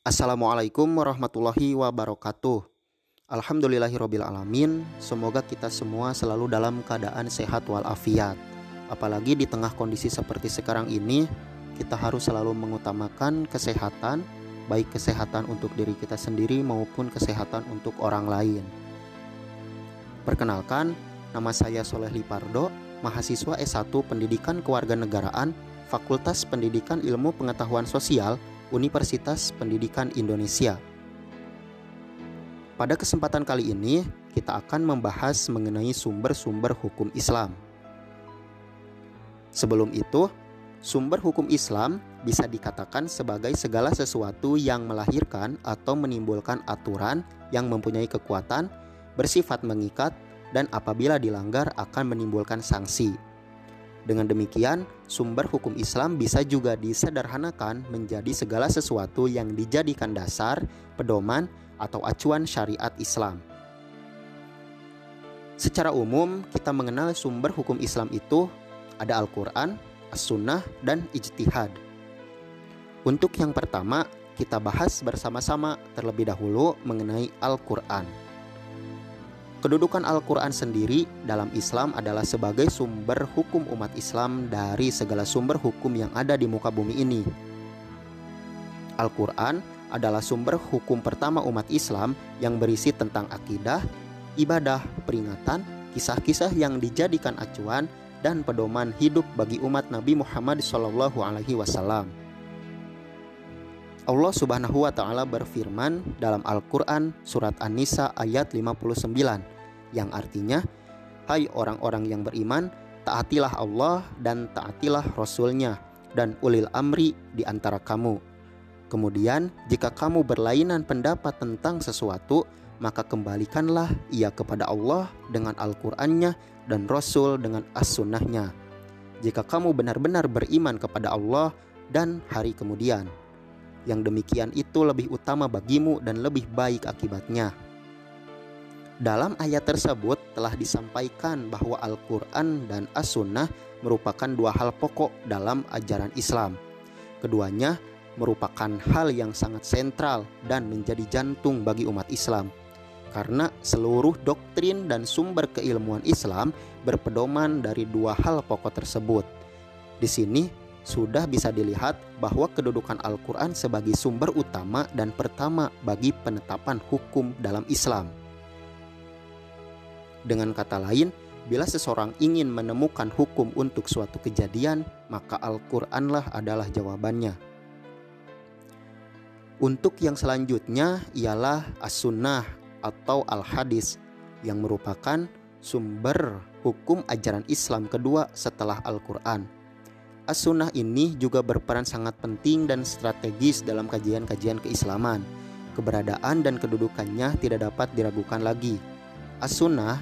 Assalamualaikum warahmatullahi wabarakatuh. Alhamdulillahirrohmanirrohim Semoga kita semua selalu dalam keadaan sehat walafiat. Apalagi di tengah kondisi seperti sekarang ini Kita harus selalu mengutamakan kesehatan Baik kesehatan untuk diri kita sendiri maupun kesehatan untuk orang lain. Perkenalkan, nama saya Soleh Lipardo Mahasiswa S1 Pendidikan Kewarganegaraan Fakultas Pendidikan Ilmu Pengetahuan Sosial Universitas Pendidikan Indonesia. Pada kesempatan kali ini, kita akan membahas mengenai sumber-sumber hukum Islam. Sebelum itu, sumber hukum Islam bisa dikatakan sebagai segala sesuatu yang melahirkan atau menimbulkan aturan yang mempunyai kekuatan, bersifat mengikat, dan apabila dilanggar akan menimbulkan sanksi. Dengan demikian, sumber hukum Islam bisa juga disederhanakan menjadi segala sesuatu yang dijadikan dasar, pedoman, atau acuan syariat Islam. Secara umum, kita mengenal sumber hukum Islam itu ada Al-Quran, As-Sunnah, dan Ijtihad. Untuk yang pertama, kita bahas bersama-sama terlebih dahulu mengenai Al-Quran. Kedudukan Al-Quran sendiri dalam Islam adalah sebagai sumber hukum umat Islam dari segala sumber hukum yang ada di muka bumi ini. Al-Quran adalah sumber hukum pertama umat Islam yang berisi tentang akidah, ibadah, peringatan, kisah-kisah yang dijadikan acuan, dan pedoman hidup bagi umat Nabi Muhammad SAW. Allah Subhanahu wa taala berfirman dalam Al-Qur'an surat An-Nisa ayat 59 yang artinya hai orang-orang yang beriman taatilah Allah dan taatilah Rasulnya dan ulil amri di antara kamu. Kemudian jika kamu berlainan pendapat tentang sesuatu maka kembalikanlah ia kepada Allah dengan Al-Qur'annya dan Rasul dengan As-Sunnahnya. Jika kamu benar-benar beriman kepada Allah dan hari kemudian yang demikian itu lebih utama bagimu dan lebih baik akibatnya. Dalam ayat tersebut telah disampaikan bahwa Al-Quran dan As-Sunnah merupakan dua hal pokok dalam ajaran Islam. Keduanya merupakan hal yang sangat sentral dan menjadi jantung bagi umat Islam. Karena seluruh doktrin dan sumber keilmuan Islam berpedoman dari dua hal pokok tersebut. Di sini sudah bisa dilihat bahwa kedudukan Al-Quran sebagai sumber utama dan pertama bagi penetapan hukum dalam Islam. Dengan kata lain, bila seseorang ingin menemukan hukum untuk suatu kejadian, maka Al-Quranlah adalah jawabannya. Untuk yang selanjutnya ialah As-Sunnah atau Al-Hadis yang merupakan sumber hukum ajaran Islam kedua setelah Al-Quran As-Sunnah ini juga berperan sangat penting dan strategis dalam kajian-kajian keislaman. Keberadaan dan kedudukannya tidak dapat diragukan lagi. As-Sunnah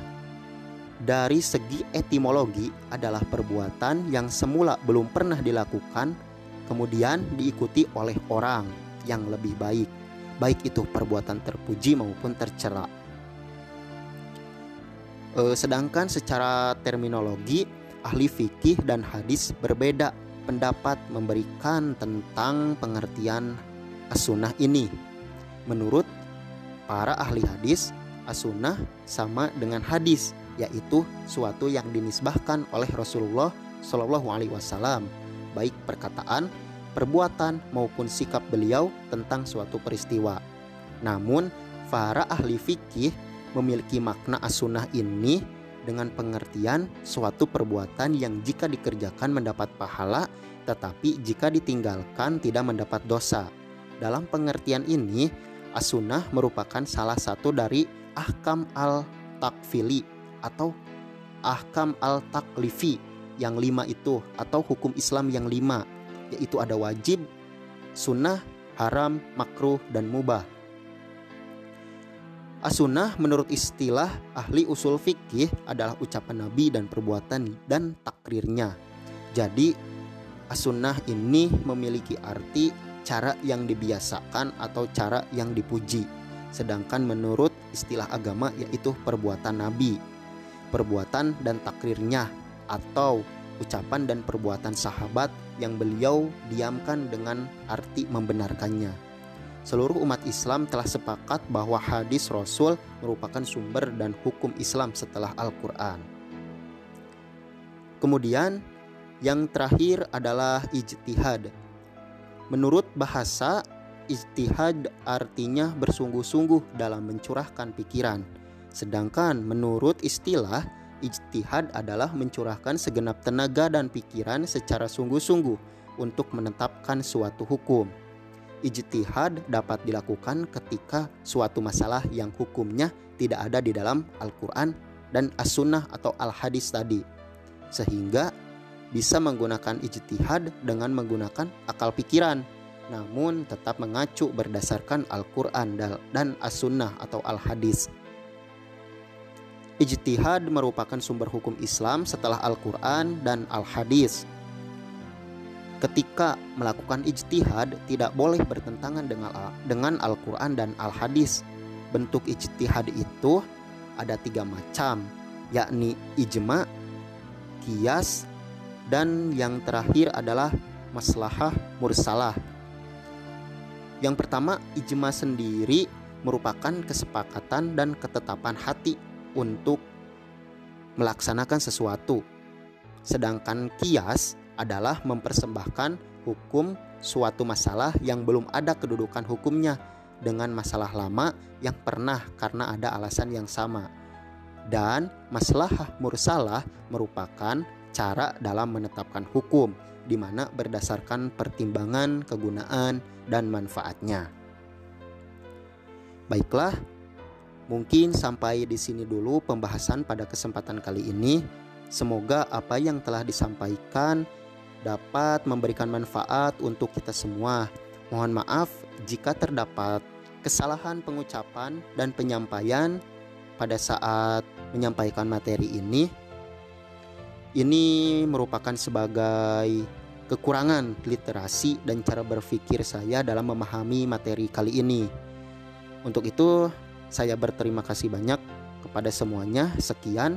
dari segi etimologi adalah perbuatan yang semula belum pernah dilakukan, kemudian diikuti oleh orang yang lebih baik, baik itu perbuatan terpuji maupun tercela. E, sedangkan secara terminologi, ahli fikih dan hadis berbeda pendapat memberikan tentang pengertian as-sunnah ini. Menurut para ahli hadis, as-sunnah sama dengan hadis, yaitu suatu yang dinisbahkan oleh Rasulullah Shallallahu Alaihi Wasallam, baik perkataan, perbuatan maupun sikap beliau tentang suatu peristiwa. Namun, para ahli fikih memiliki makna as-sunnah ini dengan pengertian suatu perbuatan yang jika dikerjakan mendapat pahala, tetapi jika ditinggalkan tidak mendapat dosa. Dalam pengertian ini, as-sunnah merupakan salah satu dari ahkam al-takfili atau ahkam al-taklifi yang lima itu atau hukum Islam yang lima yaitu ada wajib, sunnah, haram, makruh, dan mubah. As-sunnah menurut istilah ahli usul fikih adalah ucapan Nabi dan perbuatan dan takrirnya. Jadi as-sunnah ini memiliki arti cara yang dibiasakan atau cara yang dipuji. Sedangkan menurut istilah agama yaitu perbuatan Nabi, perbuatan dan takrirnya atau ucapan dan perbuatan sahabat yang beliau diamkan dengan arti membenarkannya. Seluruh umat Islam telah sepakat bahwa hadis Rasul merupakan sumber dan hukum Islam setelah Al-Quran. Kemudian, yang terakhir adalah ijtihad. Menurut bahasa, ijtihad artinya bersungguh-sungguh dalam mencurahkan pikiran. Sedangkan menurut istilah, ijtihad adalah mencurahkan segenap tenaga dan pikiran secara sungguh-sungguh untuk menetapkan suatu hukum. Ijtihad dapat dilakukan ketika suatu masalah yang hukumnya tidak ada di dalam Al-Quran dan As-Sunnah atau Al-Hadis tadi. Sehingga bisa menggunakan ijtihad dengan menggunakan akal pikiran namun tetap mengacu berdasarkan Al-Quran dan As-Sunnah atau Al-Hadis. Ijtihad merupakan sumber hukum Islam setelah Al-Quran dan Al-Hadis. Ketika melakukan ijtihad tidak boleh bertentangan dengan dengan Al-Quran dan Al-Hadis. Bentuk ijtihad itu ada tiga macam, yakni ijma, kias, dan yang terakhir adalah maslahah mursalah. Yang pertama, ijma sendiri merupakan kesepakatan dan ketetapan hati untuk melaksanakan sesuatu. Sedangkan kias adalah mempersembahkan hukum suatu masalah yang belum ada kedudukan hukumnya dengan masalah lama yang pernah karena ada alasan yang sama. Dan masalah mursalah merupakan cara dalam menetapkan hukum di mana berdasarkan pertimbangan kegunaan dan manfaatnya. Baiklah, mungkin sampai di sini dulu pembahasan pada kesempatan kali ini. Semoga apa yang telah disampaikan dapat memberikan manfaat untuk kita semua. Mohon maaf jika terdapat kesalahan pengucapan dan penyampaian pada saat menyampaikan materi ini. Ini merupakan sebagai kekurangan literasi dan cara berpikir saya dalam memahami materi kali ini. Untuk itu, saya berterima kasih banyak kepada semuanya. Sekian,